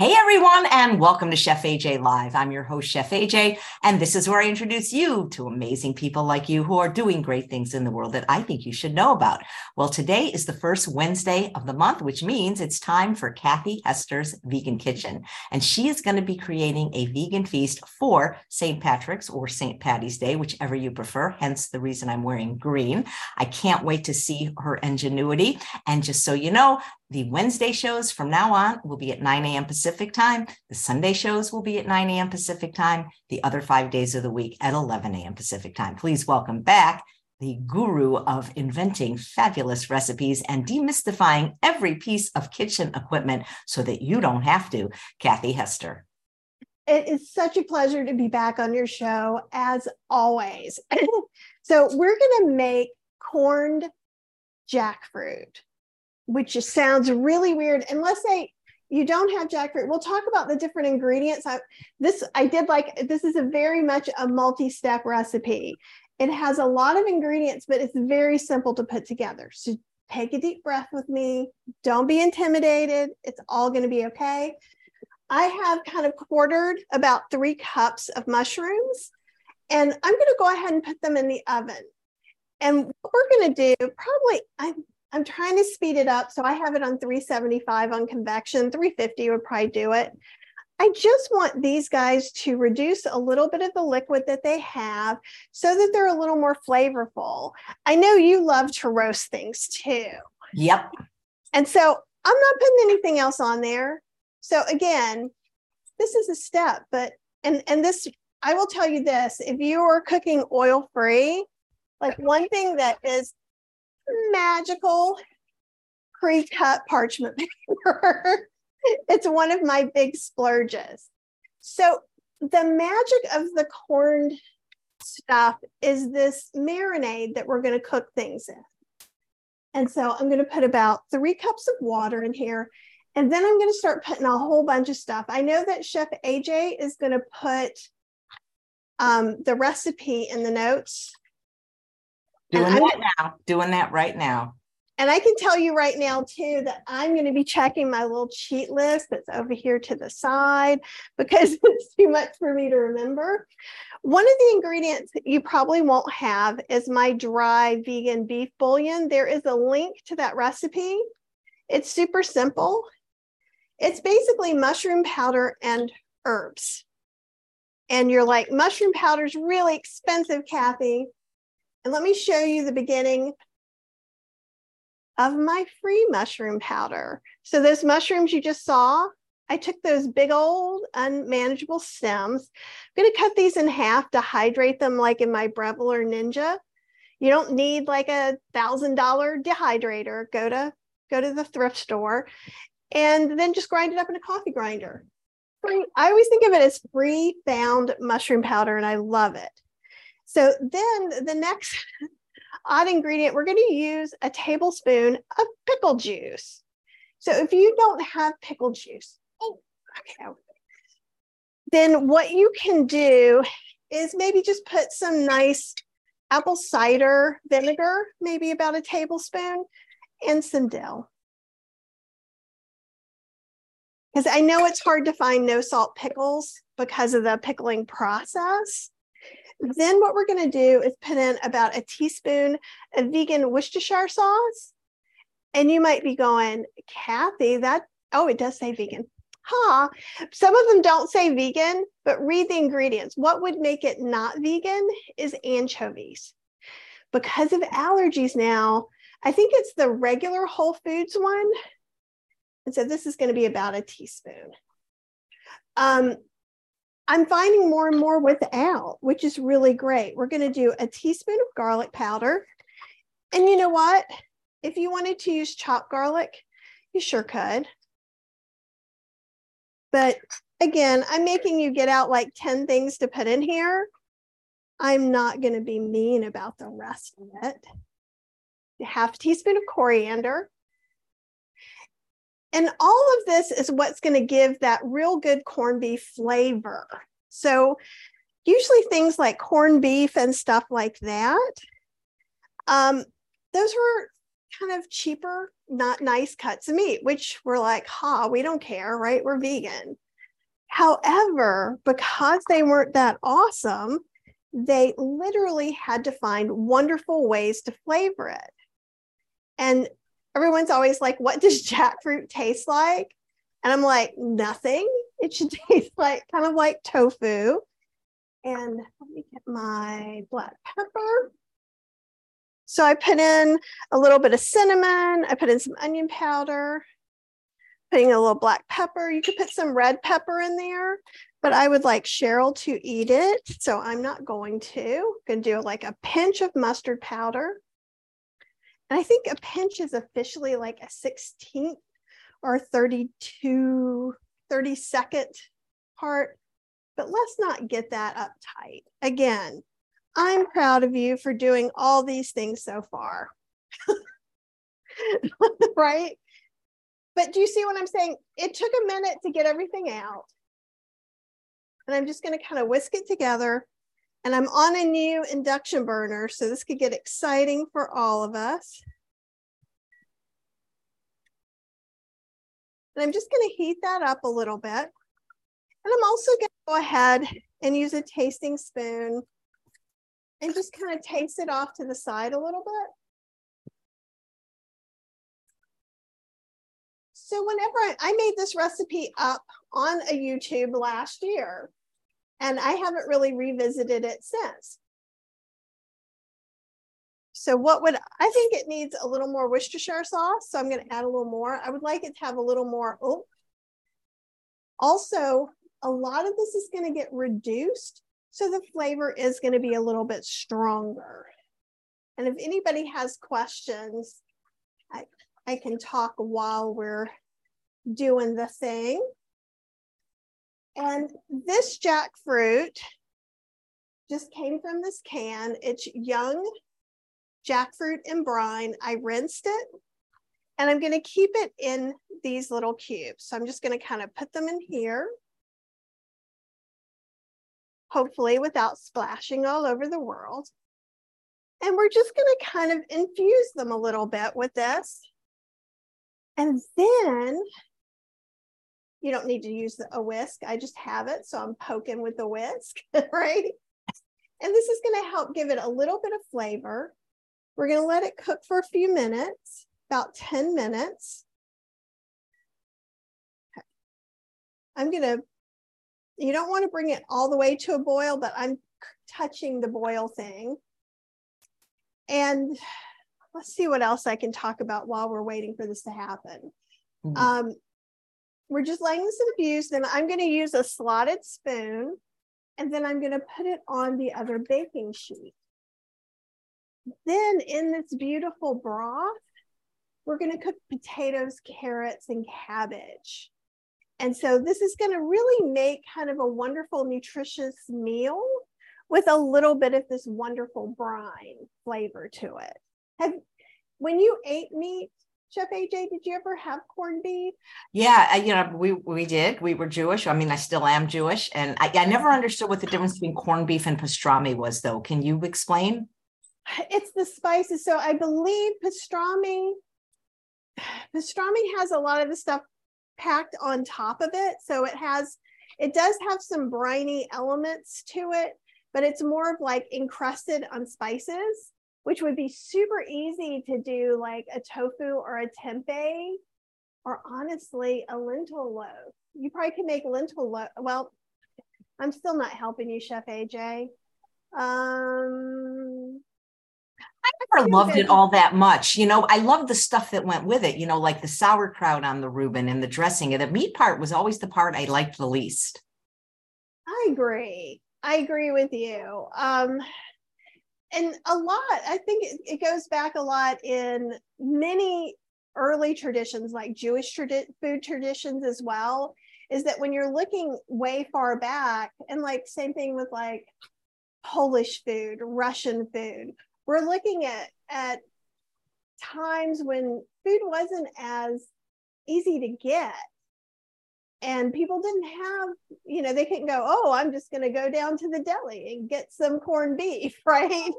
Hey everyone, and welcome to Chef AJ Live. I'm your host, Chef AJ, and this is where I introduce you to amazing people like you who are doing great things in the world that I think you should know about. Well, today is the first Wednesday of the month, which means it's time for Kathy Hester's Vegan Kitchen. And she is going to be creating a vegan feast for St. Patrick's or St. Patty's Day, whichever you prefer, hence the reason I'm wearing green. I can't wait to see her ingenuity. And just so you know, the Wednesday shows from now on will be at 9 a.m. Pacific time. The Sunday shows will be at 9 a.m. Pacific time. The other five days of the week at 11 a.m. Pacific time. Please welcome back the guru of inventing fabulous recipes and demystifying every piece of kitchen equipment so that you don't have to, Kathy Hester. It is such a pleasure to be back on your show, as always. so, we're going to make corned jackfruit which just sounds really weird. And let's say you don't have jackfruit. We'll talk about the different ingredients. I, this I did like. This is a very much a multi-step recipe. It has a lot of ingredients, but it's very simple to put together. So take a deep breath with me. Don't be intimidated. It's all going to be okay. I have kind of quartered about three cups of mushrooms, and I'm going to go ahead and put them in the oven. And what we're going to do, probably, I'm I'm trying to speed it up. So I have it on 375 on convection, 350 would probably do it. I just want these guys to reduce a little bit of the liquid that they have so that they're a little more flavorful. I know you love to roast things too. Yep. And so I'm not putting anything else on there. So again, this is a step, but and and this I will tell you this, if you are cooking oil free, like one thing that is magical pre-cut parchment paper. it's one of my big splurges. So the magic of the corned stuff is this marinade that we're going to cook things in. And so I'm going to put about three cups of water in here. And then I'm going to start putting a whole bunch of stuff. I know that Chef AJ is going to put um, the recipe in the notes Doing that now. Doing that right now. And I can tell you right now, too, that I'm going to be checking my little cheat list that's over here to the side because it's too much for me to remember. One of the ingredients you probably won't have is my dry vegan beef bouillon. There is a link to that recipe. It's super simple. It's basically mushroom powder and herbs. And you're like, mushroom powder is really expensive, Kathy. Let me show you the beginning of my free mushroom powder. So those mushrooms you just saw, I took those big old unmanageable stems. I'm going to cut these in half to hydrate them like in my Breville or Ninja. You don't need like a thousand dollar dehydrator. Go to go to the thrift store and then just grind it up in a coffee grinder. I always think of it as free found mushroom powder and I love it. So then the next odd ingredient, we're going to use a tablespoon of pickle juice. So if you don't have pickle juice, oh, okay, then what you can do is maybe just put some nice apple cider vinegar, maybe about a tablespoon, and some dill. Because I know it's hard to find no salt pickles because of the pickling process. Then what we're going to do is put in about a teaspoon of vegan Worcestershire sauce. And you might be going, Kathy, that, oh, it does say vegan. Huh. Some of them don't say vegan, but read the ingredients. What would make it not vegan is anchovies. Because of allergies now, I think it's the regular Whole Foods one. And so this is going to be about a teaspoon. Um, I'm finding more and more without, which is really great. We're going to do a teaspoon of garlic powder. And you know what? If you wanted to use chopped garlic, you sure could. But again, I'm making you get out like 10 things to put in here. I'm not going to be mean about the rest of it. A half teaspoon of coriander, and all of this is what's going to give that real good corned beef flavor. So, usually things like corned beef and stuff like that, um, those were kind of cheaper, not nice cuts of meat, which we're like, ha, we don't care, right? We're vegan. However, because they weren't that awesome, they literally had to find wonderful ways to flavor it. And everyone's always like, what does jackfruit taste like? And I'm like, nothing. It should taste like kind of like tofu. And let me get my black pepper. So I put in a little bit of cinnamon. I put in some onion powder, putting a little black pepper. You could put some red pepper in there, but I would like Cheryl to eat it. So I'm not going to. I'm going to do like a pinch of mustard powder. And I think a pinch is officially like a 16th or 32, 32nd part, but let's not get that uptight. Again, I'm proud of you for doing all these things so far. right? But do you see what I'm saying? It took a minute to get everything out. And I'm just going to kind of whisk it together. And I'm on a new induction burner, so this could get exciting for all of us. And I'm just going to heat that up a little bit. And I'm also going to go ahead and use a tasting spoon and just kind of taste it off to the side a little bit. So whenever I, I made this recipe up on a YouTube last year, and I haven't really revisited it since. So what would, I think it needs a little more Worcestershire sauce. So I'm going to add a little more. I would like it to have a little more, oh. Also, a lot of this is going to get reduced. So the flavor is going to be a little bit stronger. And if anybody has questions, I, I can talk while we're doing the thing. And this jackfruit just came from this can. It's young jackfruit and brine. I rinsed it and I'm going to keep it in these little cubes. So I'm just going to kind of put them in here, hopefully without splashing all over the world. And we're just going to kind of infuse them a little bit with this. And then you don't need to use a whisk. I just have it. So I'm poking with the whisk, right? And this is going to help give it a little bit of flavor. We're going to let it cook for a few minutes, about 10 minutes. Okay. I'm going to, you don't want to bring it all the way to a boil, but I'm touching the boil thing. And let's see what else I can talk about while we're waiting for this to happen. Mm -hmm. um, we're just letting this infuse. Then I'm going to use a slotted spoon and then I'm going to put it on the other baking sheet. Then in this beautiful broth, we're going to cook potatoes, carrots, and cabbage. And so this is going to really make kind of a wonderful, nutritious meal with a little bit of this wonderful brine flavor to it. Have when you ate meat, Chef AJ, did you ever have corned beef? Yeah, you know, we we did. We were Jewish. I mean, I still am Jewish, and I, I never understood what the difference between corned beef and pastrami was, though. Can you explain? It's the spices. So I believe pastrami, pastrami has a lot of the stuff packed on top of it. So it has, it does have some briny elements to it, but it's more of like encrusted on spices, which would be super easy to do like a tofu or a tempeh, or honestly a lentil loaf. You probably can make lentil loaf. Well, I'm still not helping you, Chef AJ. Um, I never loved it all that much. You know, I loved the stuff that went with it, you know, like the sauerkraut on the Reuben and the dressing. And the meat part was always the part I liked the least. I agree. I agree with you. Um, and a lot, I think it, it goes back a lot in many early traditions, like Jewish tradi- food traditions as well, is that when you're looking way far back, and like same thing with like Polish food, Russian food, we're looking at at times when food wasn't as easy to get and people didn't have you know they couldn't go oh i'm just going to go down to the deli and get some corned beef right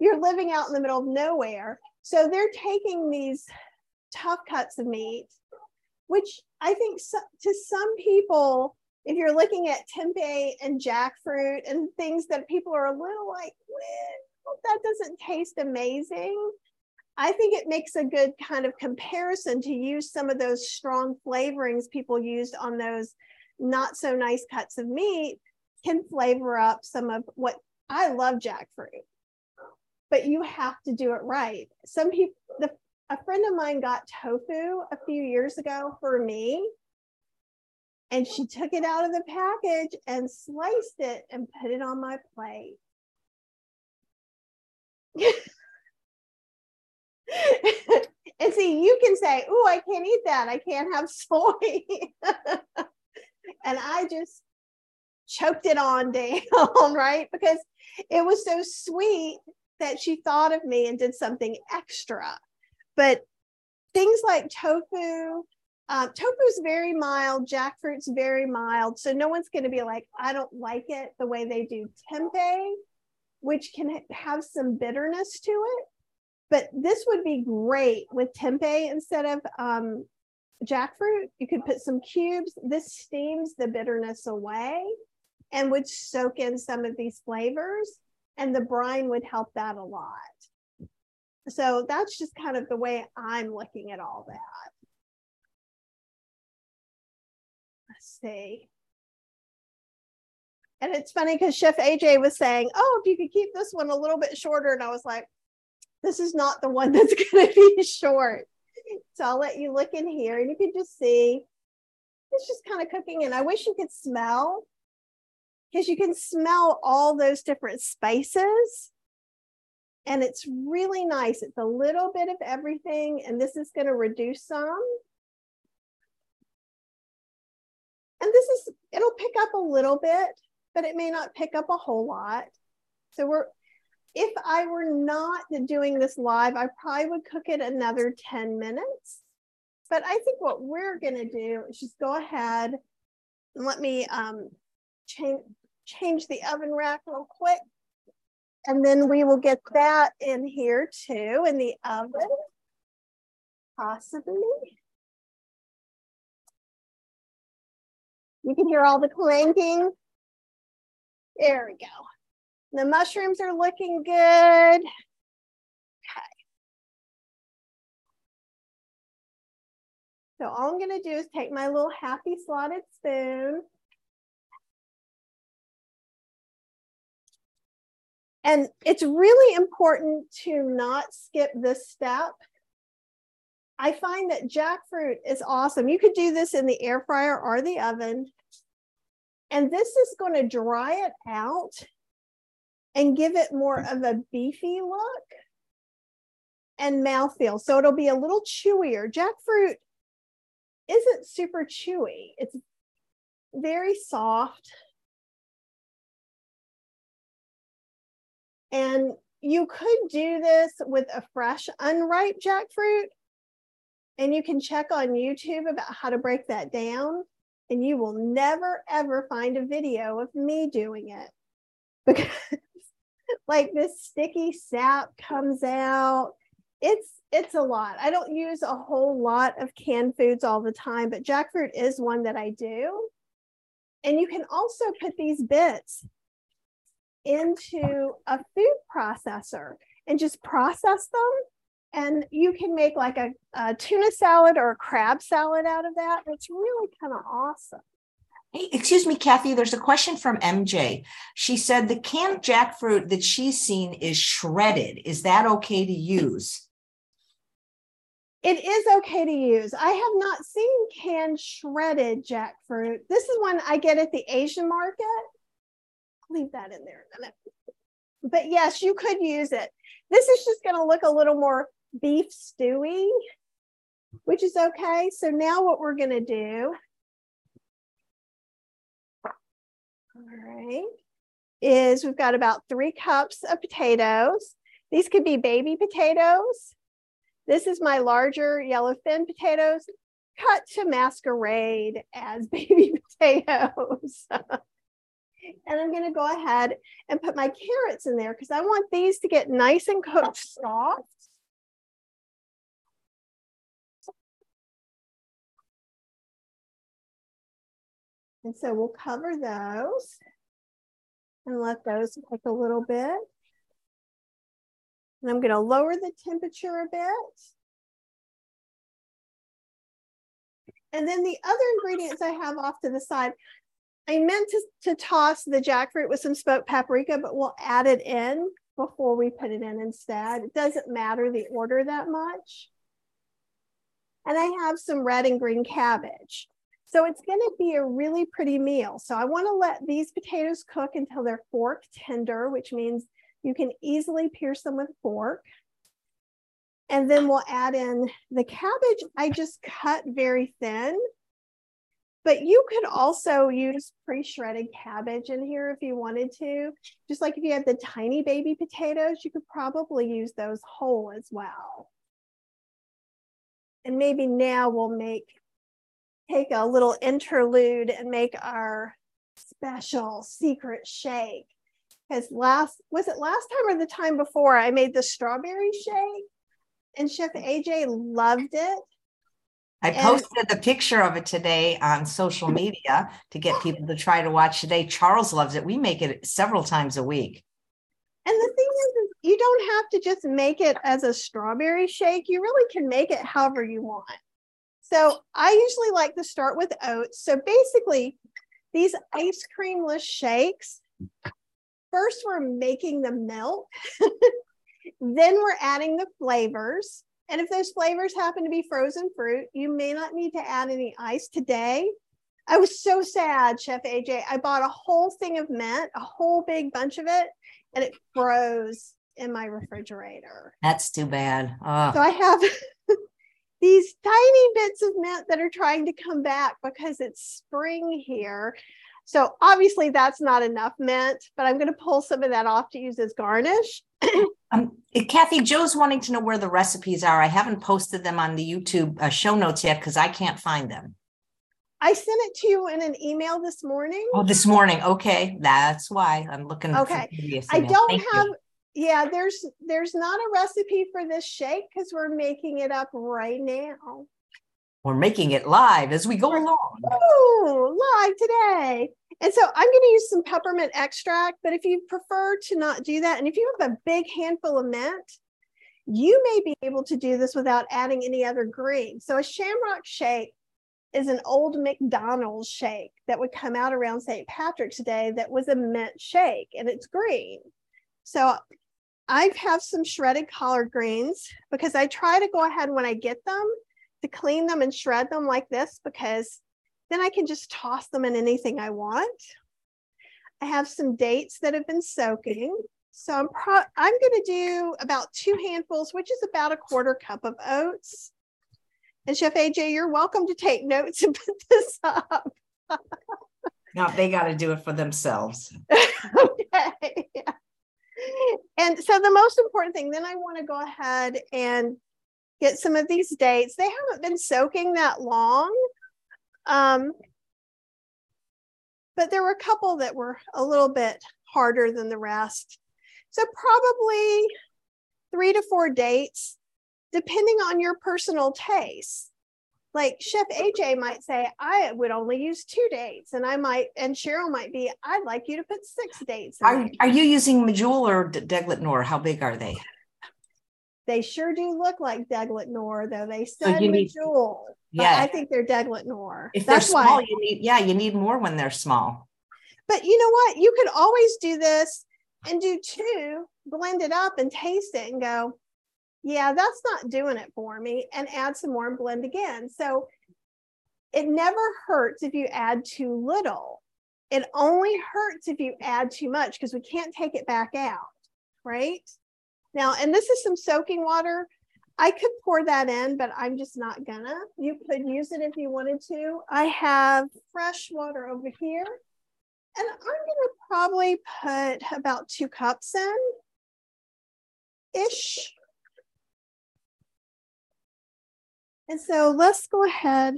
you're living out in the middle of nowhere So they're taking these tough cuts of meat, which I think so, to some people, if you're looking at tempeh and jackfruit and things that people are a little like, well, that doesn't taste amazing. I think it makes a good kind of comparison to use some of those strong flavorings people used on those not so nice cuts of meat can flavor up some of what I love jackfruit, but you have to do it right. Some people, the, a friend of mine got tofu a few years ago for me, and she took it out of the package and sliced it and put it on my plate. and see, you can say, Oh, I can't eat that. I can't have soy. and I just choked it on down, right? Because it was so sweet that she thought of me and did something extra. But things like tofu, um, tofu is very mild, jackfruit's very mild. So no one's going to be like, I don't like it the way they do tempeh, which can have some bitterness to it. But this would be great with tempeh instead of um, jackfruit. You could put some cubes. This steams the bitterness away and would soak in some of these flavors. And the brine would help that a lot. So that's just kind of the way I'm looking at all that. Let's see. And it's funny because Chef AJ was saying, oh, if you could keep this one a little bit shorter. And I was like, this is not the one that's going to be short. So I'll let you look in here and you can just see it's just kind of cooking. And I wish you could smell because you can smell all those different spices. And it's really nice. It's a little bit of everything. And this is going to reduce some. And this is, it'll pick up a little bit, but it may not pick up a whole lot. So we're, if I were not doing this live, I probably would cook it another 10 minutes. But I think what we're going to do is just go ahead and let me um, change, change the oven rack real quick. And then we will get that in here too in the oven, possibly. You can hear all the clanking. There we go. The mushrooms are looking good. Okay. So all I'm gonna do is take my little happy slotted spoon. And it's really important to not skip this step. I find that jackfruit is awesome. You could do this in the air fryer or the oven. And this is going to dry it out and give it more of a beefy look and mouthfeel. So it'll be a little chewier. Jackfruit isn't super chewy. It's very soft. And you could do this with a fresh unripe jackfruit. And you can check on YouTube about how to break that down. And you will never, ever find a video of me doing it because like this sticky sap comes out. It's it's a lot. I don't use a whole lot of canned foods all the time, but jackfruit is one that I do. And you can also put these bits into a food processor and just process them. And you can make like a, a tuna salad or a crab salad out of that. It's really kind of awesome. Hey, excuse me, Kathy, there's a question from MJ. She said the canned jackfruit that she's seen is shredded. Is that okay to use? It is okay to use. I have not seen canned shredded jackfruit. This is one I get at the Asian market. I'll leave that in there. But yes, you could use it. This is just going to look a little more beef stewy, which is okay. So now what we're going to do All right. Is we've got about three cups of potatoes. These could be baby potatoes. This is my larger yellow fin potatoes cut to masquerade as baby potatoes. and I'm going to go ahead and put my carrots in there because I want these to get nice and cooked soft. And so we'll cover those and let those cook a little bit. And I'm going to lower the temperature a bit. And then the other ingredients I have off to the side, I meant to, to toss the jackfruit with some smoked paprika, but we'll add it in before we put it in instead. It doesn't matter the order that much. And I have some red and green cabbage. So it's going to be a really pretty meal. So I want to let these potatoes cook until they're fork tender, which means you can easily pierce them with a fork. And then we'll add in the cabbage. I just cut very thin, but you could also use pre-shredded cabbage in here if you wanted to. Just like if you had the tiny baby potatoes, you could probably use those whole as well. And maybe now we'll make take a little interlude and make our special secret shake. Because last, was it last time or the time before I made the strawberry shake? And Chef mm. AJ loved it. I posted the picture of it today on social media to get people to try to watch today. Charles loves it. We make it several times a week. And the thing is, is, you don't have to just make it as a strawberry shake. You really can make it however you want. So I usually like to start with oats. So basically, these ice creamless shakes, first we're making the milk, then we're adding the flavors. And if those flavors happen to be frozen fruit, you may not need to add any ice today. I was so sad, Chef AJ. I bought a whole thing of mint, a whole big bunch of it, and it froze in my refrigerator. That's too bad. Oh. So I have these tiny bits of mint that are trying to come back because it's spring here. So obviously that's not enough mint, but I'm going to pull some of that off to use as garnish. um, Kathy, Joe's wanting to know where the recipes are. I haven't posted them on the YouTube uh, show notes yet because I can't find them. I sent it to you in an email this morning. Oh, this morning. Okay, that's why I'm looking. Okay, I don't Thank have. You yeah, there's there's not a recipe for this shake because we're making it up right now. We're making it live as we go along. Oh, live today. And so I'm going to use some peppermint extract, but if you prefer to not do that, and if you have a big handful of mint, you may be able to do this without adding any other green. So a shamrock shake is an old McDonald's shake that would come out around St. Patrick's Day that was a mint shake and it's green. So I have some shredded collard greens because I try to go ahead when I get them to clean them and shred them like this because then I can just toss them in anything I want. I have some dates that have been soaking. So I'm pro I'm going to do about two handfuls, which is about a quarter cup of oats. And Chef AJ, you're welcome to take notes and put this up. no, they got to do it for themselves. okay. Yeah and so the most important thing, then I want to go ahead and get some of these dates. They haven't been soaking that long. Um, but there were a couple that were a little bit harder than the rest. So probably three to four dates, depending on your personal taste like Chef AJ might say, I would only use two dates. And I might, and Cheryl might be, I'd like you to put six dates. Are, are you using Medjool or Deglet Noor? How big are they? They sure do look like Deglet Noor, though. They said so Medjool. Yeah. I think they're Deglet Noor. If That's they're small, why. you need, yeah, you need more when they're small. But you know what? You could always do this and do two, blend it up and taste it and go, yeah, that's not doing it for me, and add some more and blend again. So it never hurts if you add too little. It only hurts if you add too much because we can't take it back out, right? Now, and this is some soaking water. I could pour that in, but I'm just not gonna. You could use it if you wanted to. I have fresh water over here. And I'm gonna probably put about two cups in ish. And so let's go ahead,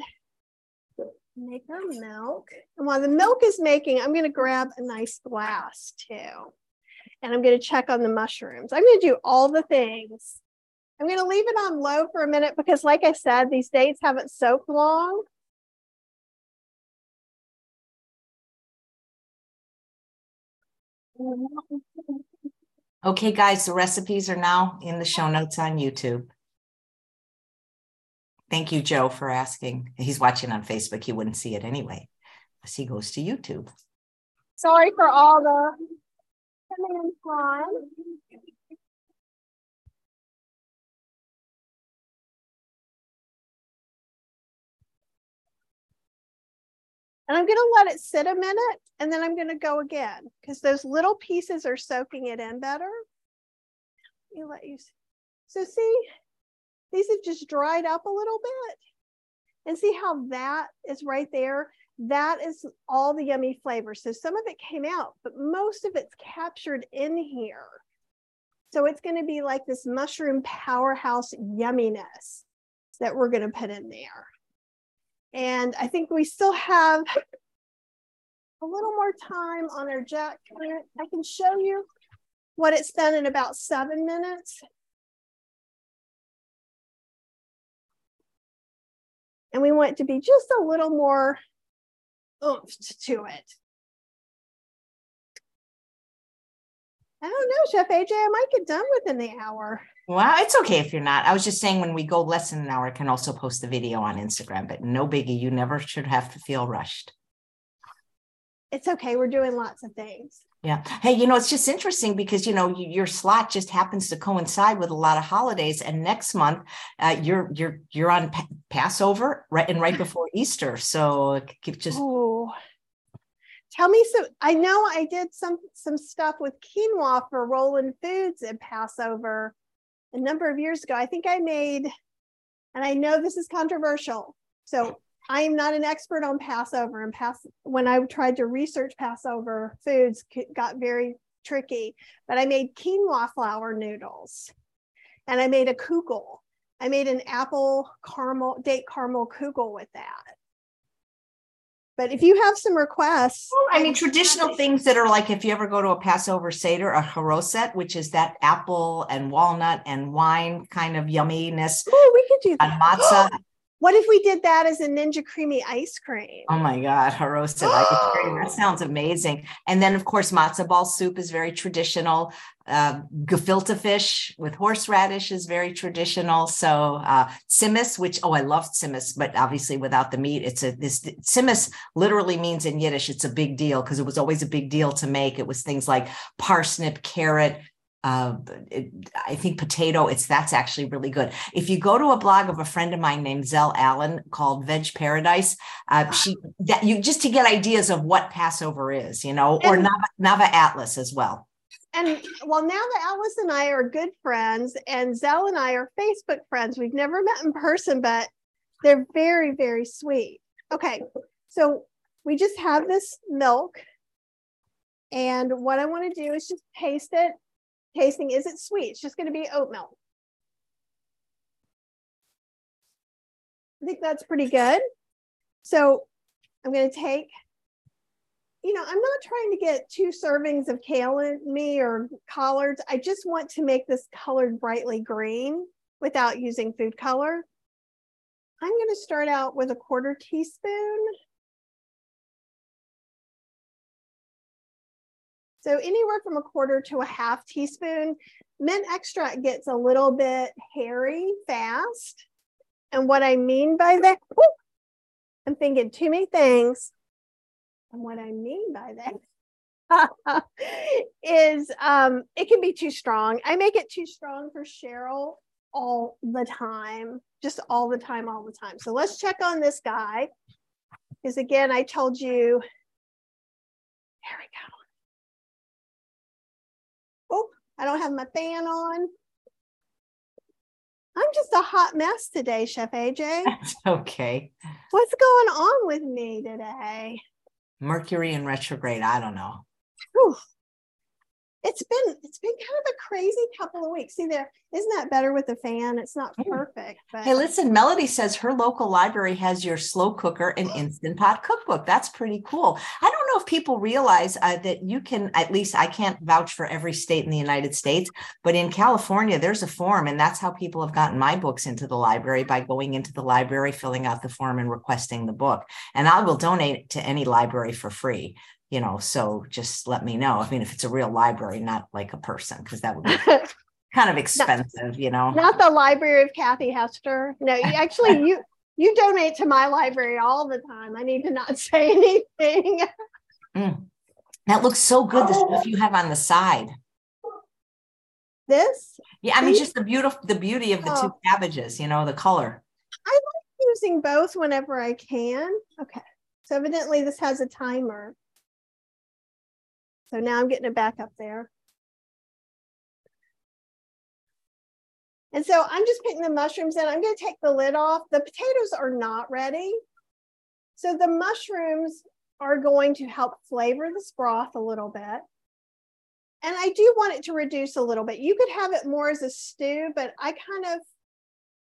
make our milk. And while the milk is making, I'm gonna grab a nice glass too. And I'm gonna check on the mushrooms. I'm gonna do all the things. I'm gonna leave it on low for a minute because like I said, these dates haven't soaked long. Okay, guys, the recipes are now in the show notes on YouTube. Thank you, Joe, for asking. He's watching on Facebook. He wouldn't see it anyway, as he goes to YouTube. Sorry for all the coming. And I'm going to let it sit a minute and then I'm going to go again because those little pieces are soaking it in better. Let me let you see. So see, these have just dried up a little bit. And see how that is right there? That is all the yummy flavor. So some of it came out, but most of it's captured in here. So it's going to be like this mushroom powerhouse yumminess that we're going to put in there. And I think we still have a little more time on our jack I can show you what it's done in about seven minutes. And we want to be just a little more oomphed to it. I don't know, Chef AJ, I might get done within the hour. Well, it's okay if you're not. I was just saying when we go less than an hour, I can also post the video on Instagram, but no biggie. You never should have to feel rushed. It's okay. We're doing lots of things. Yeah. Hey, you know, it's just interesting because, you know, your slot just happens to coincide with a lot of holidays. And next month, uh, you're, you're, you're on Passover right and right before Easter. So keep just. Ooh. Tell me some, I know I did some some stuff with quinoa for Roland Foods at Passover a number of years ago. I think I made, and I know this is controversial. So I am not an expert on Passover and pass when I tried to research Passover foods got very tricky, but I made quinoa flour noodles and I made a kugel. I made an apple caramel date caramel kugel with that. But if you have some requests, well, I mean, traditional things that are like if you ever go to a Passover Seder, a haroset, which is that apple and walnut and wine kind of yumminess. Oh, we could do that. And matzah. What if we did that as a Ninja Creami ice cream? Oh my God, haroset ice cream. That sounds amazing. And then, of course, matzo ball soup is very traditional. Uh, gefilte fish with horseradish is very traditional. So uh, tzimmus, which oh, I love tzimmus, but obviously without the meat, it's a this tzimmus literally means in Yiddish it's a big deal because it was always a big deal to make. It was things like parsnip, carrot, uh, it, I think potato. It's that's actually really good. If you go to a blog of a friend of mine named Zel Allen called Veg Paradise, uh, she that you just to get ideas of what Passover is, you know, or Nava, Nava Atlas as well. And well, now that Alice and I are good friends, and Zel and I are Facebook friends, we've never met in person, but they're very, very sweet. Okay, so we just have this milk. And what I want to do is just taste it tasting, is it sweet? It's just going to be oat milk. I think that's pretty good. So I'm going to take, you know, I'm not trying to get two servings of kale in me or collards. I just want to make this colored brightly green without using food color. I'm going to start out with a quarter teaspoon So anywhere from a quarter to a half teaspoon. Mint extract gets a little bit hairy fast. And what I mean by that, whoop, I'm thinking too many things. And what I mean by that is um, it can be too strong. I make it too strong for Cheryl all the time, just all the time, all the time. So let's check on this guy. Because again, I told you, there we go. I don't have my fan on. I'm just a hot mess today, Chef AJ. That's okay. What's going on with me today? Mercury in retrograde. I don't know. Whew it's been it's been kind of a crazy couple of weeks. See there, isn't that better with the fan? It's not perfect. But hey, listen, Melody says her local library has your slow cooker and instant pot cookbook. That's pretty cool. I don't know if people realize uh, that you can. At least I can't vouch for every state in the United States, but in California, there's a form, and that's how people have gotten my books into the library by going into the library, filling out the form, and requesting the book. And I will donate to any library for free. You know, so just let me know. I mean, if it's a real library, not like a person, because that would be kind of expensive, you know. Not the Library of Kathy Hester. No, actually, you you donate to my library all the time. I need to not say anything. Mm. That looks so good. The stuff you have on the side. This? Yeah, I mean, just the beautiful, the beauty of the oh. two cabbages. You know, the color. I like using both whenever I can. Okay, so evidently this has a timer. So now I'm getting it back up there. And so I'm just putting the mushrooms in. I'm going to take the lid off. The potatoes are not ready. So the mushrooms are going to help flavor this broth a little bit. And I do want it to reduce a little bit. You could have it more as a stew, but I kind of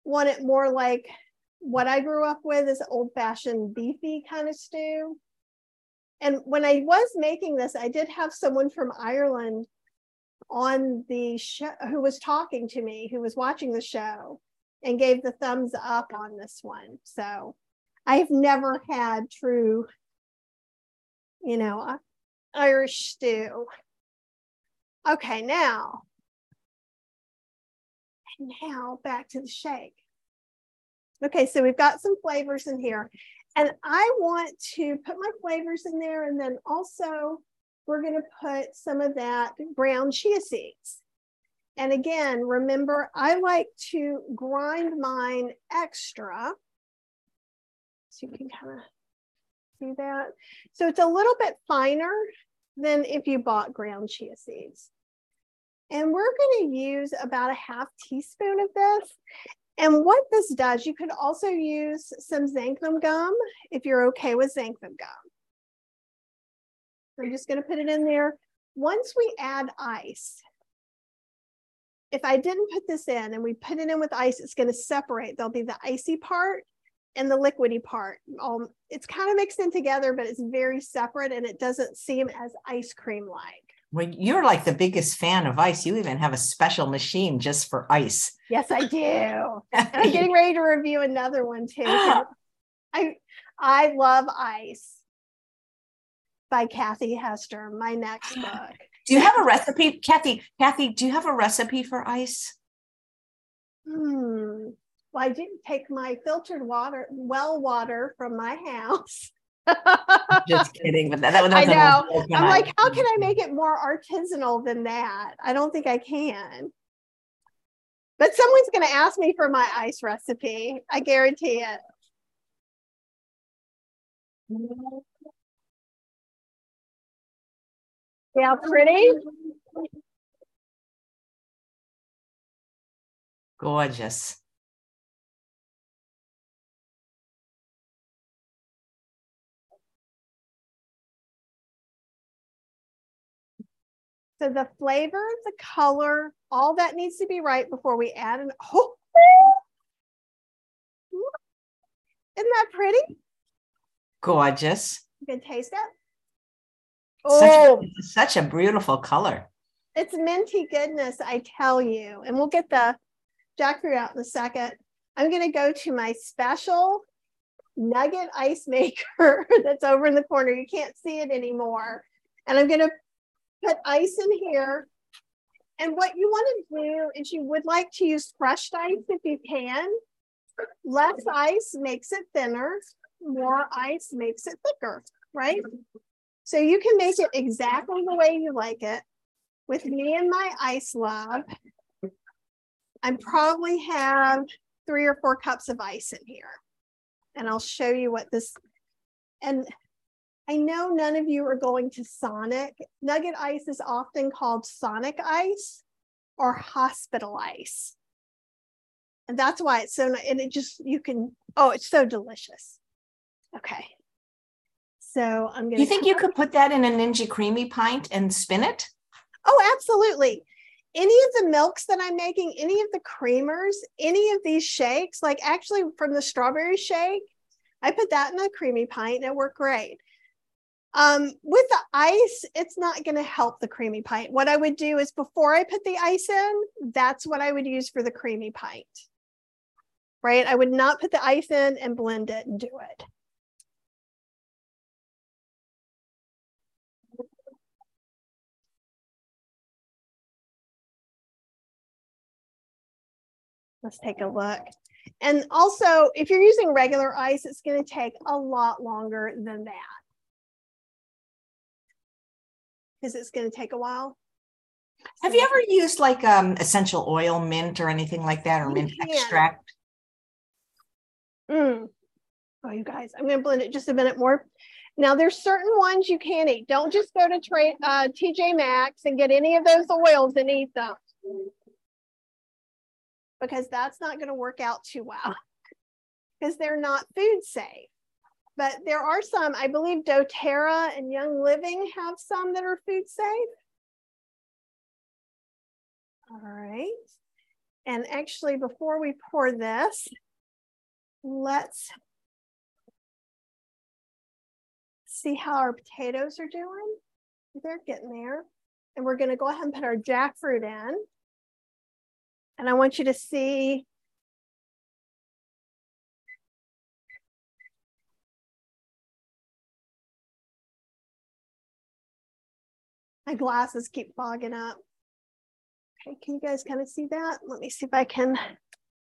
want it more like what I grew up with is old fashioned beefy kind of stew. And when I was making this, I did have someone from Ireland on the show who was talking to me, who was watching the show and gave the thumbs up on this one. So I've never had true, you know, uh, Irish stew. Okay, now, now back to the shake. Okay, so we've got some flavors in here. And I want to put my flavors in there and then also we're going to put some of that brown chia seeds. And again, remember, I like to grind mine extra. So you can kind of see that. So it's a little bit finer than if you bought ground chia seeds. And we're going to use about a half teaspoon of this. And what this does, you could also use some xanthan gum if you're okay with xanthan gum. I'm just to put it in there. Once we add ice, if I didn't put this in and we put it in with ice, it's to separate. There'll be the icy part and the liquidy part. Um, it's kind of mixed in together, but it's very separate and it doesn't seem as ice cream like. Well, you're like the biggest fan of ice. You even have a special machine just for ice. Yes, I do. I'm getting ready to review another one too. I I love ice by Kathy Hester, my next book. Do you have a recipe, Kathy? Kathy, do you have a recipe for ice? Hmm. Well, I didn't take my filtered water, well water from my house. Just kidding, but that, that, that I know. I'm like, how can I make it more artisanal than that? I don't think I can. But someone's going to ask me for my ice recipe. I guarantee it. Yeah, pretty. Gorgeous. So the flavor, the color, all that needs to be right before we add an, oh, isn't that pretty? Gorgeous. You can taste it. Such, oh, a, such a beautiful color. It's minty goodness, I tell you. And we'll get the jackfruit out in a second. I'm going to go to my special nugget ice maker that's over in the corner. You can't see it anymore. And I'm going to put ice in here. And what you want to do is you would like to use crushed ice if you can. Less ice makes it thinner. More ice makes it thicker, right? So you can make it exactly the way you like it. With me and my ice love, I probably have three or four cups of ice in here. And I'll show you what this, and I know none of you are going to Sonic. Nugget ice is often called Sonic ice or hospital ice. And that's why it's so, and it just, you can, oh, it's so delicious. Okay. So I'm going to. You think you could put that in a Ninja Creami pint and spin it? Oh, absolutely. Any of the milks that I'm making, any of the creamers, any of these shakes, like actually from the strawberry shake, I put that in a Creami pint and it worked great. Um, with the ice, it's not going to help the Creami pint. What I would do is before I put the ice in, that's what I would use for the Creami pint. Right? I would not put the ice in and blend it and do it. Let's take a look. And also, if you're using regular ice, it's going to take a lot longer than that. Because it's going to take a while. Have you ever used like um, essential oil, mint, or anything like that, or mint extract? Mm. Oh, you guys, I'm going to blend it just a minute more. Now, there's certain ones you can eat. Don't just go to tra- uh, TJ Maxx and get any of those oils and eat them because that's not going to work out too well because they're not food safe. But there are some, I believe doTERRA and Young Living have some that are food safe. All right. And actually, before we pour this, let's see how our potatoes are doing. They're getting there. And we're going to go ahead and put our jackfruit in. And I want you to see my glasses keep fogging up. Okay, can you guys kind of see that? Let me see if I can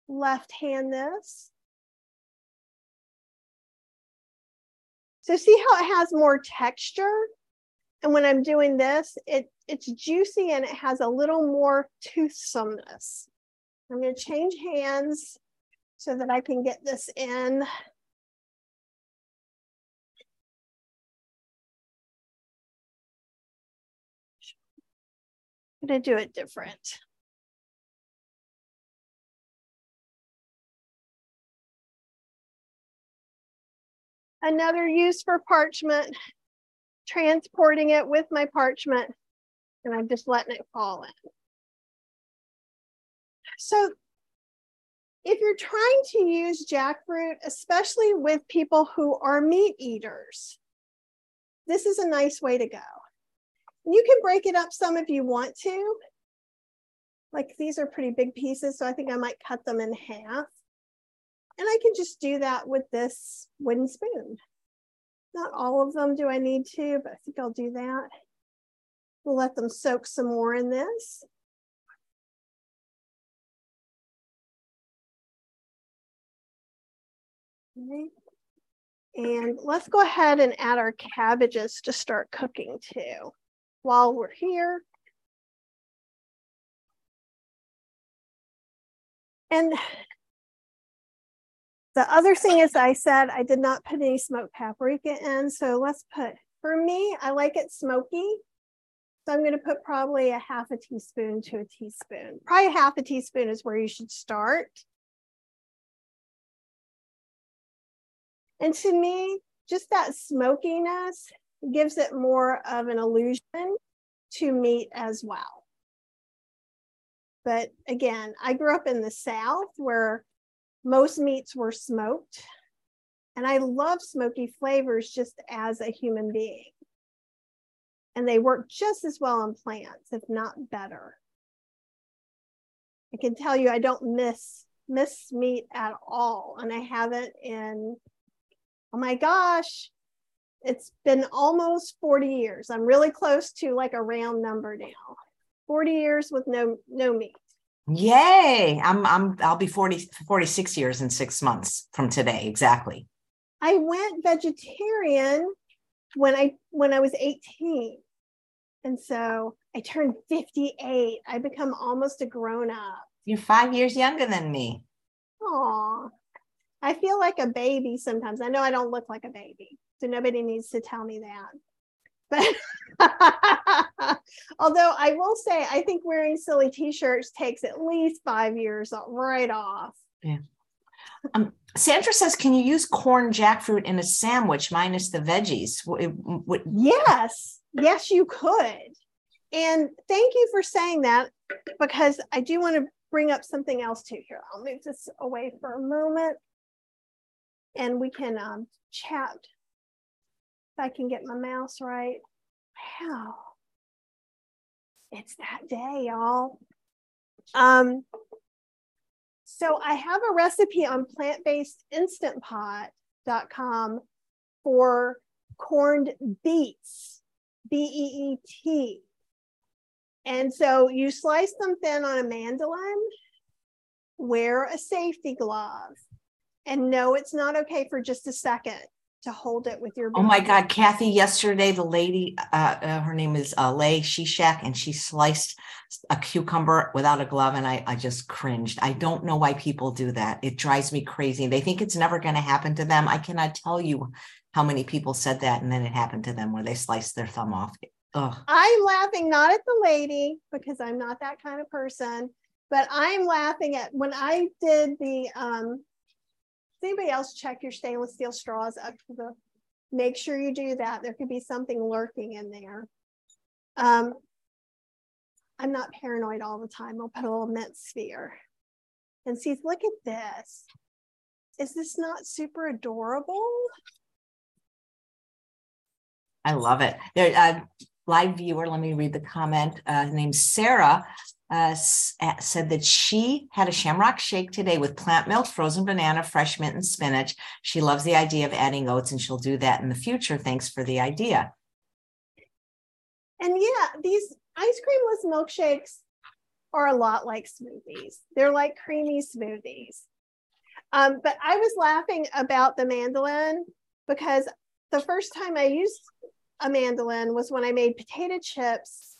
left hand this. So see how it has more texture? And when I'm doing this, it, it's juicy and it has a little more toothsomeness. I'm going to change hands so that I can get this in. I'm going to do it different. Another use for parchment, transporting it with my parchment, and I'm just letting it fall in. So if you're trying to use jackfruit, especially with people who are meat eaters, this is a nice way to go. You can break it up some if you want to. Like these are pretty big pieces, so I think I might cut them in half. And I can just do that with this wooden spoon. Not all of them do I need to, but I think I'll do that. We'll let them soak some more in this. Okay. And let's go ahead and add our cabbages to start cooking too. While we're here. And the other thing is I said I did not put any smoked paprika in. So let's put, for me, I like it smoky. So I'm going to put probably a half a teaspoon to a teaspoon. Probably half a teaspoon is where you should start. And to me, just that smokiness gives it more of an illusion to meat as well. But again, I grew up in the South where most meats were smoked. And I love smoky flavors just as a human being. And they work just as well on plants, if not better. I can tell you I don't miss miss meat at all. And I haven't in oh my gosh, it's been almost 40 years. I'm really close to like a round number now. 40 years with no no meat. Yay. I'm I'm I'll be 40 46 years in 6 months from today exactly. I went vegetarian when I when I was 18. And so I turned 58. I become almost a grown up. You're 5 years younger than me. Aw. I feel like a baby sometimes. I know I don't look like a baby, so nobody needs to tell me that. But although I will say, I think wearing silly t-shirts takes at least five years right off. Yeah. Um, Sandra says, can you use corn jackfruit in a sandwich minus the veggies? yes, yes, you could. And thank you for saying that because I do want to bring up something else too here. I'll move this away for a moment and we can um, chat. I can get my mouse right. Wow. It's that day, y'all. Um, so I have a recipe on plant-based-instant-pot.com for corned beets, B-E-E-T. And so you slice them thin on a mandolin wear a safety glove and know it's not okay for just a second to hold it with your. Oh my God, Kathy! Yesterday, the lady, uh, uh, her name is uh, Lay Shishak, and she sliced a cucumber without a glove, and I, I just cringed. I don't know why people do that. It drives me crazy. They think it's never going to happen to them. I cannot tell you how many people said that, and then it happened to them where they sliced their thumb off. Ugh. I'm laughing not at the lady because I'm not that kind of person, but I'm laughing at when I did the um, anybody else check your stainless steel straws up to the, make sure you do that. There could be something lurking in there. Um, I'm not paranoid all the time. I'll put a little mint sphere and see, look at this. Is this not super adorable? I love it. There, uh, live viewer, let me read the comment. Uh, named Sarah uh, said that she had a shamrock shake today with plant milk, frozen banana, fresh mint, and spinach. She loves the idea of adding oats and she'll do that in the future. Thanks for the idea. And yeah, these ice creamless milkshakes are a lot like smoothies. They're like creamy smoothies. Um, but I was laughing about the mandolin because the first time I used a mandolin was when I made potato chips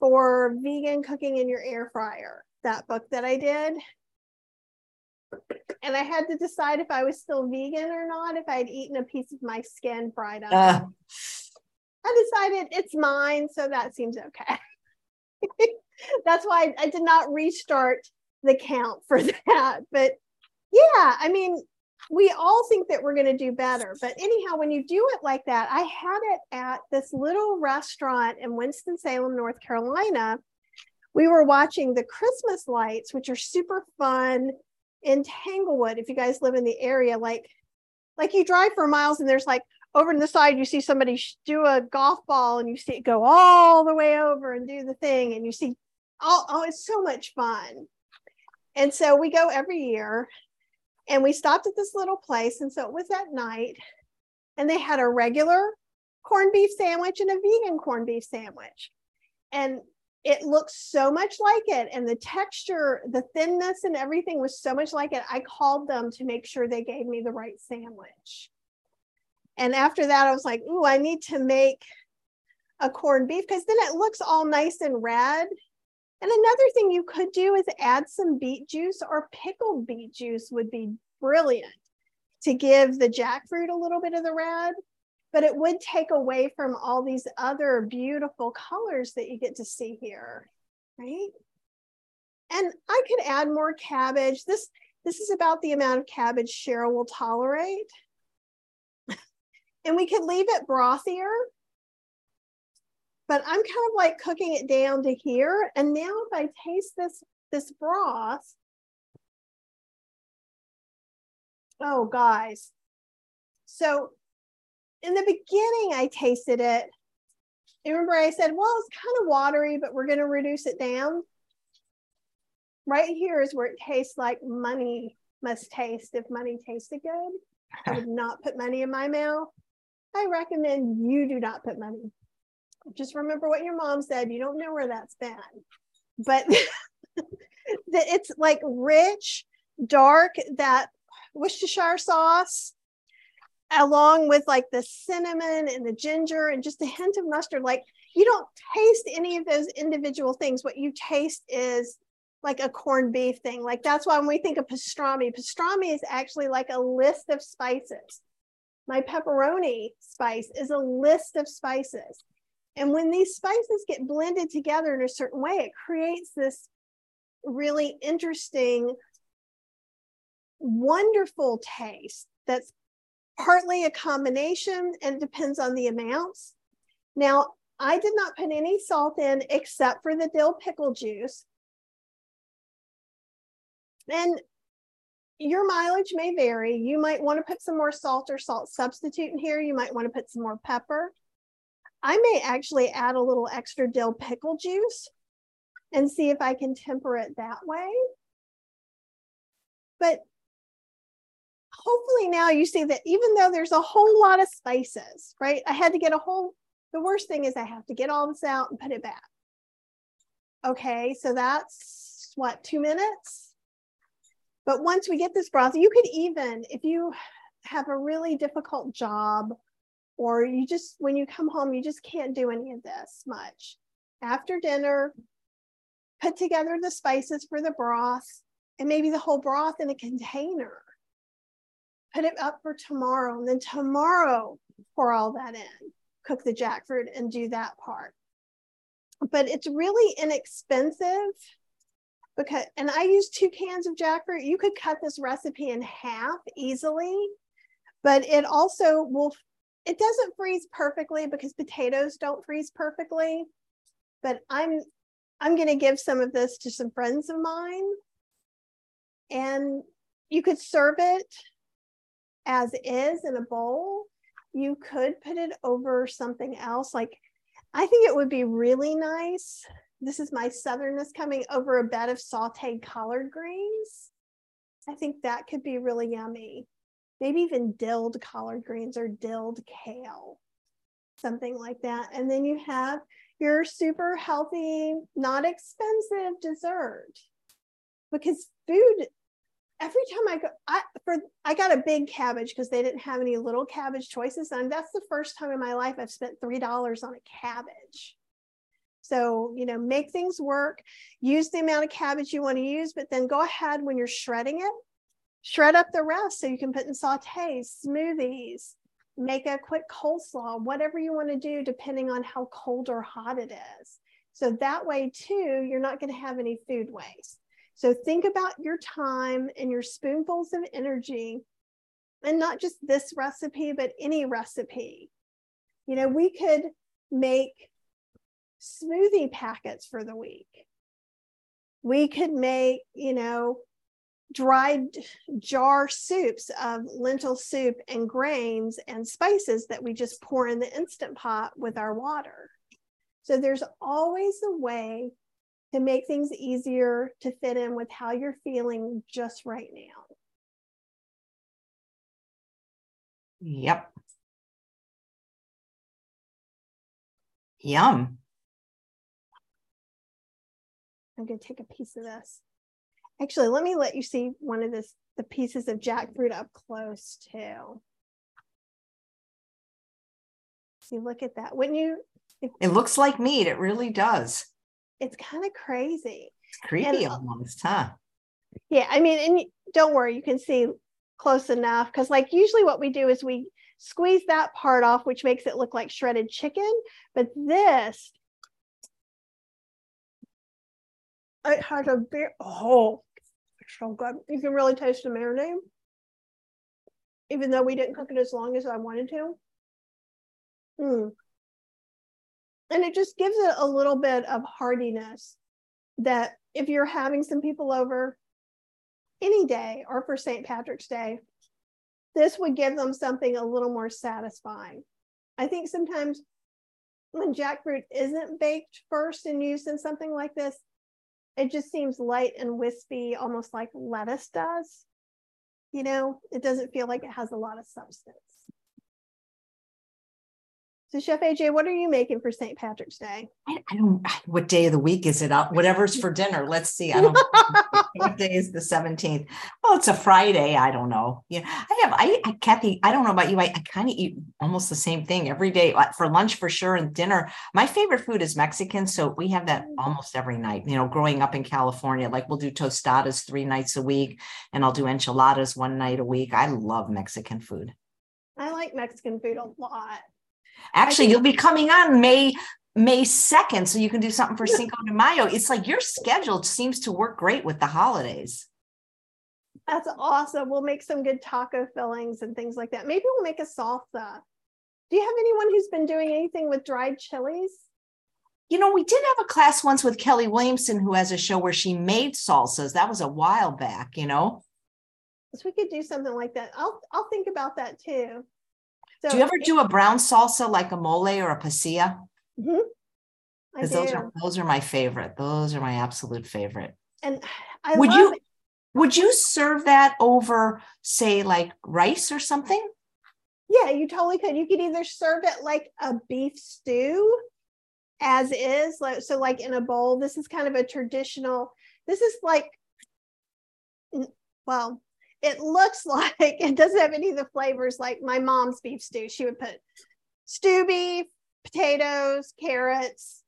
for vegan cooking in your air fryer, that book that I did. And I had to decide if I was still vegan or not, if I'd eaten a piece of my skin fried up. Uh. I decided it's mine, so that seems okay. That's why I, I did not restart the count for that. But yeah, I mean, we all think that we're going to do better. But anyhow, when you do it like that, I had it at this little restaurant in Winston-Salem, North Carolina. We were watching the Christmas lights, which are super fun in Tanglewood. If you guys live in the area, like, like you drive for miles and there's like over to the side, you see somebody do a golf ball and you see it go all the way over and do the thing. And you see, oh, oh it's so much fun. And so we go every year and we stopped at this little place. And so it was at night. And they had a regular corned beef sandwich and a vegan corned beef sandwich. And it looked so much like it. And the texture, the thinness, and everything was so much like it. I called them to make sure they gave me the right sandwich. And after that, I was like, ooh, I need to make a corned beef because then it looks all nice and red and another thing you could do is add some beet juice or pickled beet juice would be brilliant to give the jackfruit a little bit of the red, but it would take away from all these other beautiful colors that you get to see here, right? And I could add more cabbage. This, this is about the amount of cabbage Cheryl will tolerate. and we could leave it brothier but I'm kind of like cooking it down to here. And now if I taste this, this broth, oh guys. So in the beginning, I tasted it. Remember I said, well, it's kind of watery, but we're going to reduce it down. Right here is where it tastes like money must taste if money tasted good. I would not put money in my mouth. I recommend you do not put money just remember what your mom said. You don't know where that's been. But it's like rich, dark, that Worcestershire sauce, along with like the cinnamon and the ginger and just a hint of mustard. Like you don't taste any of those individual things. What you taste is like a corned beef thing. Like that's why when we think of pastrami, pastrami is actually like a list of spices. My pepperoni spice is a list of spices. And when these spices get blended together in a certain way, it creates this really interesting, wonderful taste that's partly a combination and depends on the amounts. Now, I did not put any salt in except for the dill pickle juice. And your mileage may vary. You might want to put some more salt or salt substitute in here. You might want to put some more pepper. I may actually add a little extra dill pickle juice and see if I can temper it that way. But hopefully now you see that even though there's a whole lot of spices, right? I had to get a whole, the worst thing is I have to get all this out and put it back. Okay, so that's what, two minutes? But once we get this broth, you could even, if you have a really difficult job or you just, when you come home, you just can't do any of this much. After dinner, put together the spices for the broth and maybe the whole broth in a container. Put it up for tomorrow. And then tomorrow, pour all that in, cook the jackfruit and do that part. But it's really inexpensive because, and I use two cans of jackfruit. You could cut this recipe in half easily, but it also will, it doesn't freeze perfectly because potatoes don't freeze perfectly. But I'm I'm going to give some of this to some friends of mine. And you could serve it as is in a bowl. You could put it over something else. Like, I think it would be really nice. This is my southernness coming over a bed of sauteed collard greens. I think that could be really yummy. Maybe even dilled collard greens or dilled kale, something like that. And then you have your super healthy, not expensive dessert. Because food, every time I go, I for I got a big cabbage because they didn't have any little cabbage choices. And that's the first time in my life I've spent three dollars on a cabbage. So, you know, make things work, use the amount of cabbage you want to use, but then go ahead when you're shredding it, shred up the rest so you can put in sautés, smoothies, make a quick coleslaw, whatever you want to do, depending on how cold or hot it is. So that way, too, you're not going to have any food waste. So think about your time and your spoonfuls of energy, and not just this recipe, but any recipe. You know, we could make smoothie packets for the week. We could make, you know, dried jar soups of lentil soup and grains and spices that we just pour in the instant pot with our water. So there's always a way to make things easier to fit in with how you're feeling just right now. Yep. Yum. I'm going to take a piece of this. Actually, let me let you see one of this, the pieces of jackfruit up close too. See, look at that. When you, if, it looks like meat. It really does. It's kind of crazy. It's creepy and, uh, almost, huh? Yeah, I mean, and don't worry, you can see close enough because, like, usually what we do is we squeeze that part off, which makes it look like shredded chicken. But this, it has a bit, oh, so good. You can really taste the marinade, even though we didn't cook it as long as I wanted to. Mm. And it just gives it a little bit of heartiness that if you're having some people over any day or for St. Patrick's Day, this would give them something a little more satisfying. I think sometimes when jackfruit isn't baked first and used in something like this, it just seems light and wispy, almost like lettuce does. You know, it doesn't feel like it has a lot of substance. So, Chef AJ, what are you making for St. Patrick's Day? I, I don't. What day of the week is it? Up? Whatever's for dinner. Let's see. I don't. what day is the seventeenth? Well, it's a Friday. I don't know. Yeah, I have. I, I Kathy. I don't know about you. I, I kind of eat almost the same thing every day uh, for lunch for sure and dinner. My favorite food is Mexican, so we have that mm. almost every night. You know, growing up in California, like we'll do tostadas three nights a week, and I'll do enchiladas one night a week. I love Mexican food. I like Mexican food a lot. Actually, you'll be coming on May May 2nd, so you can do something for Cinco de Mayo. It's like your schedule seems to work great with the holidays. That's awesome. We'll make some good taco fillings and things like that. Maybe we'll make a salsa. Do you have anyone who's been doing anything with dried chilies? You know, we did have a class once with Kelly Williamson who has a show where she made salsas. That was a while back, you know. So we could do something like that. I'll I'll think about that too. So do you ever do a brown salsa like a mole or a pasilla? Mm-hmm. Because those are those are my favorite. Those are my absolute favorite. And I would you it. would you serve that over, say, like rice or something? Yeah, you totally could. You could either serve it like a beef stew, as is, like so, like in a bowl. This is kind of a traditional. This is like well, it looks like it doesn't have any of the flavors like my mom's beef stew. She would put stew beef, potatoes, carrots,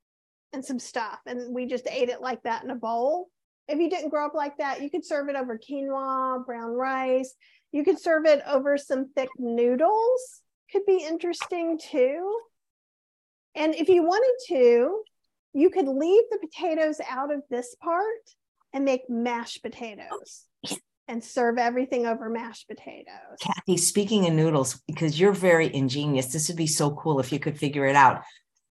and some stuff. And we just ate it like that in a bowl. If you didn't grow up like that, you could serve it over quinoa, brown rice. You could serve it over some thick noodles, could be interesting too. And if you wanted to, you could leave the potatoes out of this part and make mashed potatoes and serve everything over mashed potatoes. Kathy, speaking of noodles, because you're very ingenious, this would be so cool if you could figure it out.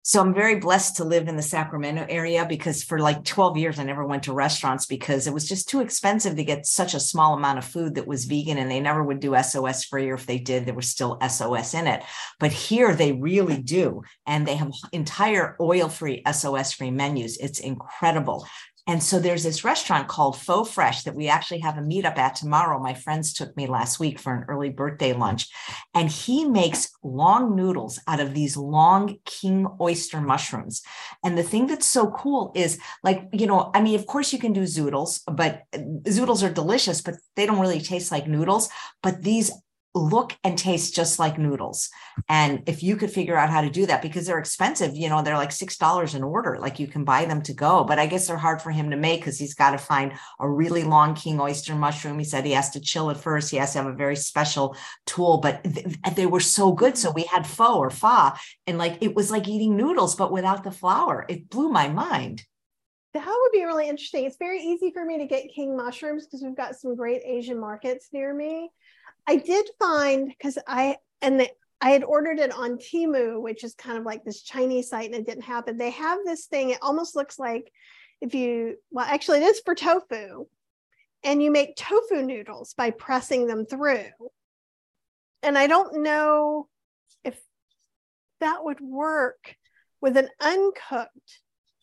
So I'm very blessed to live in the Sacramento area because for like 12 years I never went to restaurants because it was just too expensive to get such a small amount of food that was vegan and they never would do SOS free or if they did there was still SOS in it. But here they really do and they have entire oil-free SOS free menus. It's incredible. And so there's this restaurant called Faux Fresh that we actually have a meetup at tomorrow. My friends took me last week for an early birthday lunch. And he makes long noodles out of these long king oyster mushrooms. And the thing that's so cool is like, you know, I mean, of course you can do zoodles, but uh, zoodles are delicious, but they don't really taste like noodles. But these look and taste just like noodles. And if you could figure out how to do that, because they're expensive, you know, they're like $6 an order, like you can buy them to go. But I guess they're hard for him to make because he's got to find a really long king oyster mushroom. He said he has to chill it first. He has to have a very special tool, but th- they were so good. So we had pho or fa, and like it was like eating noodles, but without the flour. It blew my mind. That would be really interesting. It's very easy for me to get king mushrooms because we've got some great Asian markets near me. I did find because I and the, I had ordered it on Temu, which is kind of like this Chinese site, and it didn't happen. They have this thing. It almost looks like if you well, actually, it is for tofu, and you make tofu noodles by pressing them through. And I don't know if that would work with an uncooked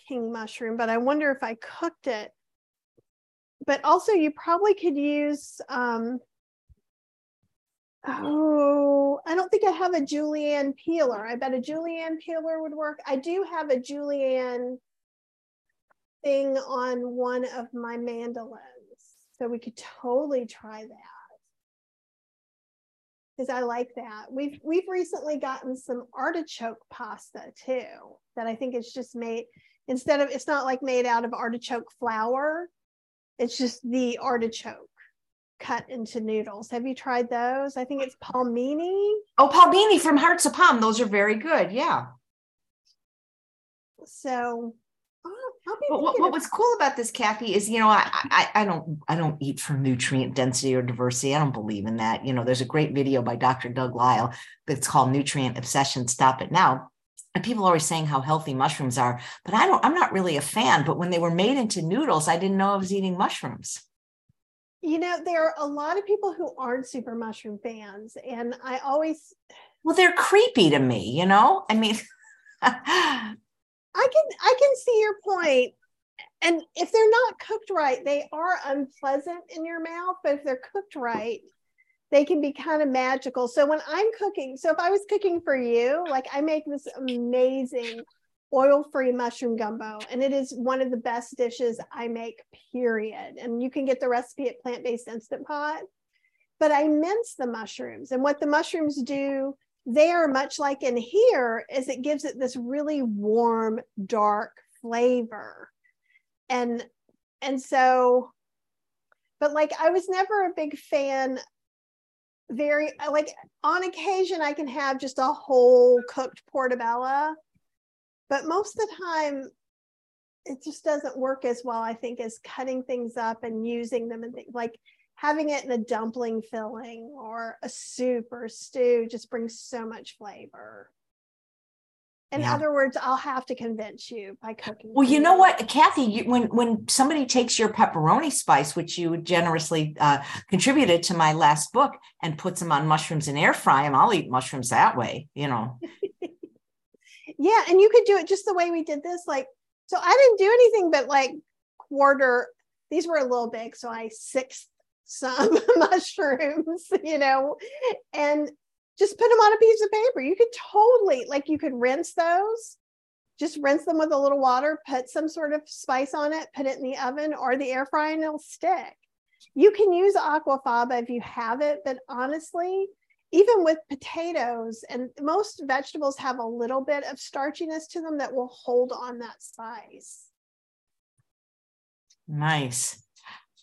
king mushroom, but I wonder if I cooked it. But also, you probably could use um, Oh, I don't think I have a julienne peeler. I bet a julienne peeler would work. I do have a julienne thing on one of my mandolins. So we could totally try that. Because I like that. We've we've recently gotten some artichoke pasta too, that I think is just made instead of it's not like made out of artichoke flour. It's just the artichoke cut into noodles. Have you tried those? I think it's palmini. Oh, palmini from Hearts of Palm. Those are very good. Yeah. So but what, what was cool about this, Kathy, is you know I, I I don't I don't eat for nutrient density or diversity. I don't believe in that. You know, there's a great video by Dr. Doug Lisle that's called Nutrient Obsession. Stop it now. And people are always saying how healthy mushrooms are, but I don't. I'm not really a fan. But when they were made into noodles, I didn't know I was eating mushrooms you know there are a lot of people who aren't super mushroom fans and i always well they're creepy to me you know? I mean i can i can see your point. And if they're not cooked right they are unpleasant in your mouth but if they're cooked right they can be kind of magical. So when i'm cooking so if i was cooking for you like i make this amazing oil-free mushroom gumbo and it is one of the best dishes i make period. And you can get the recipe at plant-based instant pot but i mince the mushrooms. And what the mushrooms do they are much like in here is it gives it this really warm dark flavor. And and so but like i was never a big fan very like on occasion i can have just a whole cooked portobello but most of the time it just doesn't work as well i think as cutting things up and using them and things like having it in a dumpling filling or a soup or a stew just brings so much flavor. In yeah. other words i'll have to convince you by cooking well you know what kathy you, when when somebody takes your pepperoni spice which you generously uh, contributed to my last book and puts them on mushrooms and air fry them i'll eat mushrooms that way you know yeah and you could do it just the way we did this like so i didn't do anything but like quarter these were a little big so i sixth some mushrooms you know and just put them on a piece of paper. You could totally like you could rinse those. Just rinse them with a little water put some sort of spice on it put it in the oven or the air fryer and it'll stick. You can use aquafaba if you have it, but honestly, even with potatoes and most vegetables have a little bit of starchiness to them that will hold on that spice. Nice.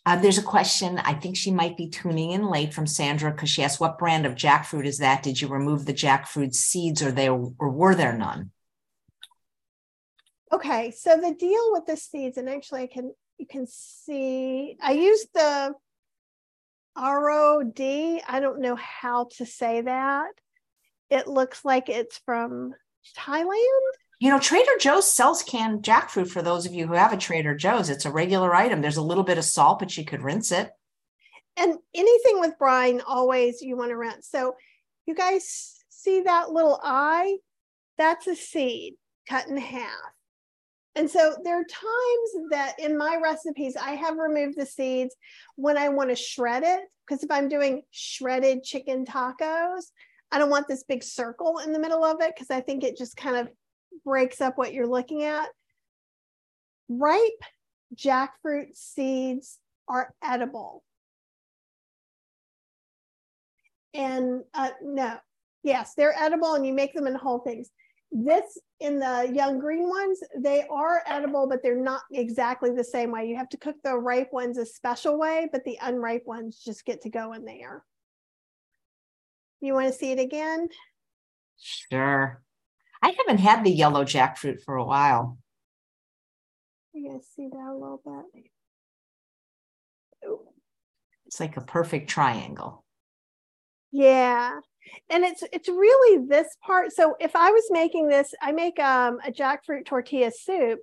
Uh, there's a question. I think she might be tuning in late from Sandra because she asked, "What brand of jackfruit is that? Did you remove the jackfruit seeds, or there or were there none?" Okay, so the deal with the seeds, and actually, I can you can see I used the ROD. I don't know how to say that. It looks like it's from Thailand. You know, Trader Joe's sells canned jackfruit for those of you who have a Trader Joe's. It's a regular item. There's a little bit of salt, but you could rinse it. And anything with brine, always you want to rinse. So you guys see that little eye? That's a seed cut in half. And so there are times that in my recipes, I have removed the seeds when I want to shred it. Because if I'm doing shredded chicken tacos, I don't want this big circle in the middle of it because I think it just kind of breaks up what you're looking at. Ripe jackfruit seeds are edible. And uh, no, yes, they're edible and you make them in whole things. This in the young green ones, they are edible, but they're not exactly the same way. You have to cook the ripe ones a special way, but the unripe ones just get to go in there. You want to see it again? Sure. I haven't had the yellow jackfruit for a while. You guys see that a little bit? It's like a perfect triangle. Yeah. And it's it's really this part. So if I was making this, I make um, a jackfruit tortilla soup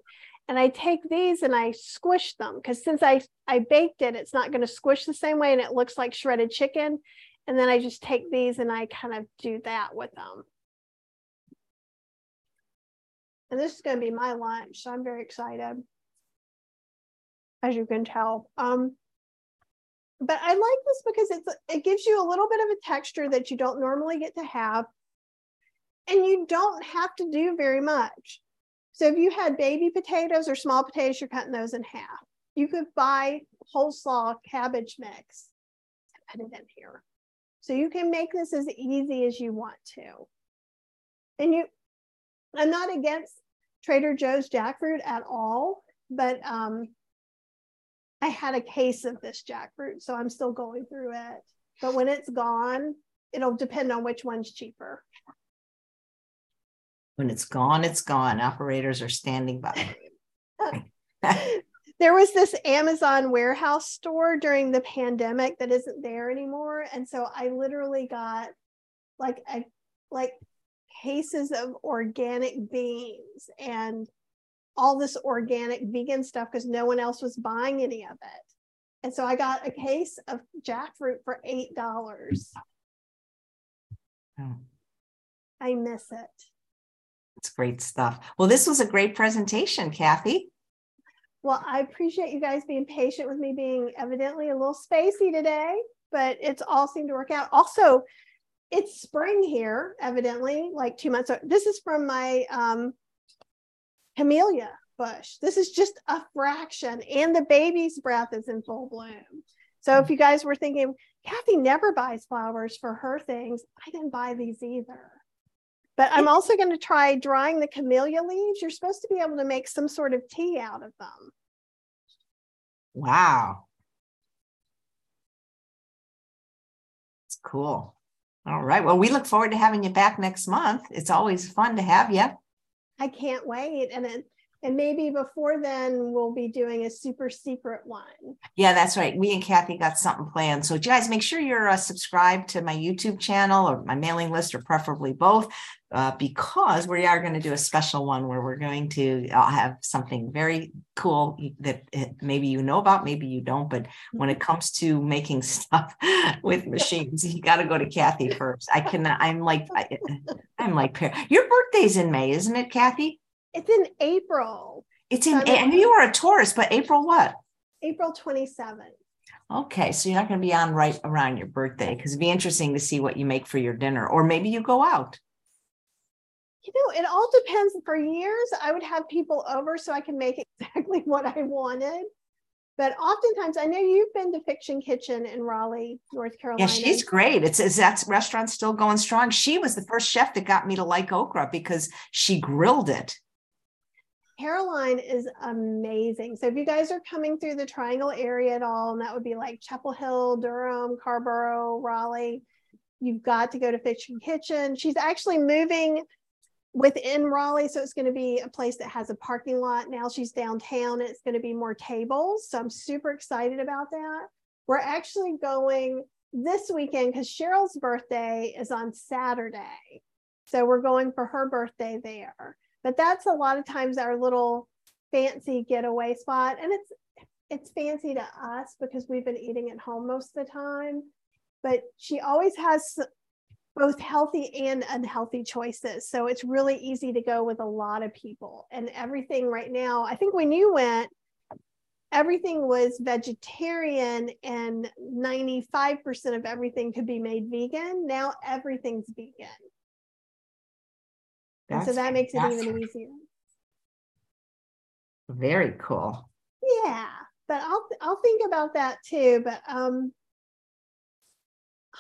and I take these and I squish them because since I, I baked it, it's not going to squish the same way and it looks like shredded chicken. And then I just take these and I kind of do that with them and this is going to be my lunch. So I'm very excited, as you can tell. Um, but I like this because it's it gives you a little bit of a texture that you don't normally get to have, and you don't have to do very much. So if you had baby potatoes or small potatoes, you're cutting those in half. You could buy whole slaw cabbage mix and put it in here. So you can make this as easy as you want to. And you I'm not against Trader Joe's jackfruit at all, but um, I had a case of this jackfruit, so I'm still going through it. But when it's gone, it'll depend on which one's cheaper. When it's gone, it's gone. Operators are standing by. there was this Amazon warehouse store during the pandemic that isn't there anymore. And so I literally got like a like cases of organic beans and all this organic vegan stuff because no one else was buying any of it. And so I got a case of jackfruit for $8. Oh. I miss it. It's great stuff. Well, this was a great presentation, Kathy. Well, I appreciate you guys being patient with me being evidently a little spacey today, but it's all seemed to work out. Also, it's spring here, evidently, like two months. This is from my um, camellia bush. This is just a fraction, and the baby's breath is in full bloom. So if mm. you guys were thinking, Kathy never buys flowers for her things, I didn't buy these either. But I'm also going to try drying the camellia leaves. You're supposed to be able to make some sort of tea out of them. Wow. It's cool. All right. Well, we look forward to having you back next month. It's always fun to have you. I can't wait. And it, and maybe before then we'll be doing a super secret one. Yeah, that's right. Me and Kathy got something planned. So, guys, make sure you're uh, subscribed to my YouTube channel or my mailing list, or preferably both, uh, because we are going to do a special one where we're going to uh, have something very cool that maybe you know about, maybe you don't. But when it comes to making stuff with machines, you got to go to Kathy first. I can. I'm like. I, I'm like. Your birthday's in May, isn't it, Kathy? It's in April. It's in, so and you are a Taurus, but April what? April 27th. Okay, so you're not going to be on right around your birthday because it'd be interesting to see what you make for your dinner, or maybe you go out. You know, it all depends. For years, I would have people over so I can make exactly what I wanted. But oftentimes, I know you've been to Fiction Kitchen in Raleigh, North Carolina. Yeah, she's great. It's is that restaurant still going strong? She was the first chef that got me to like okra because she grilled it. Caroline is amazing. So if you guys are coming through the Triangle area at all, and that would be like Chapel Hill, Durham, Carrboro, Raleigh, you've got to go to Fiction Kitchen. She's actually moving within Raleigh, so it's going to be a place that has a parking lot. Now she's downtown. It's going to be more tables. So I'm super excited about that. We're actually going this weekend because Cheryl's birthday is on Saturday. So we're going for her birthday there. But that's a lot of times our little fancy getaway spot. And it's it's fancy to us because we've been eating at home most of the time. But she always has both healthy and unhealthy choices. So it's really easy to go with a lot of people. And everything right now, I think when you went, everything was vegetarian and 95% of everything could be made vegan. Now everything's vegan. That's, so that makes it even easier. Very cool. Yeah, but I'll I'll think about that too. But um,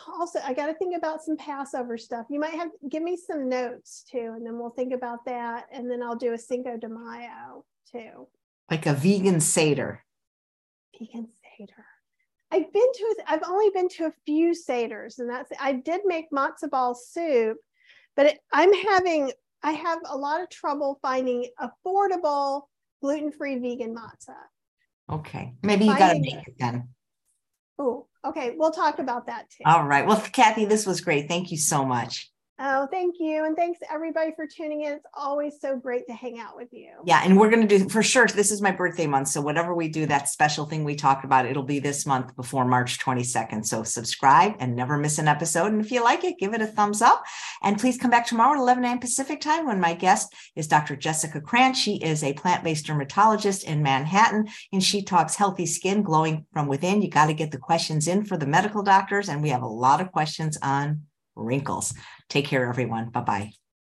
also I got to think about some Passover stuff. You might have give me some notes too, and then we'll think about that, and then I'll do a Cinco de Mayo too. Like a vegan seder. Vegan seder. I've been to I've only been to a few seders, and that's I did make matzo ball soup, but it, I'm having I have a lot of trouble finding affordable gluten-free vegan matzah. Okay, maybe you got to make it then. Oh, okay. We'll talk about that too. All right. Well, Kathy, this was great. Thank you so much. Oh, thank you. And thanks everybody for tuning in. It's always so great to hang out with you. Yeah. And we're going to do for sure. This is my birthday month. So whatever we do, that special thing we talked about, it'll be this month before March 22nd. So subscribe and never miss an episode. And if you like it, give it a thumbs up. And please come back tomorrow at 11 a.m. Pacific time when my guest is Dr. Jessica Krantz. She is a plant based dermatologist in Manhattan and she talks healthy skin glowing from within. You got to get the questions in for the medical doctors. And we have a lot of questions on wrinkles. Take care, everyone. Bye bye.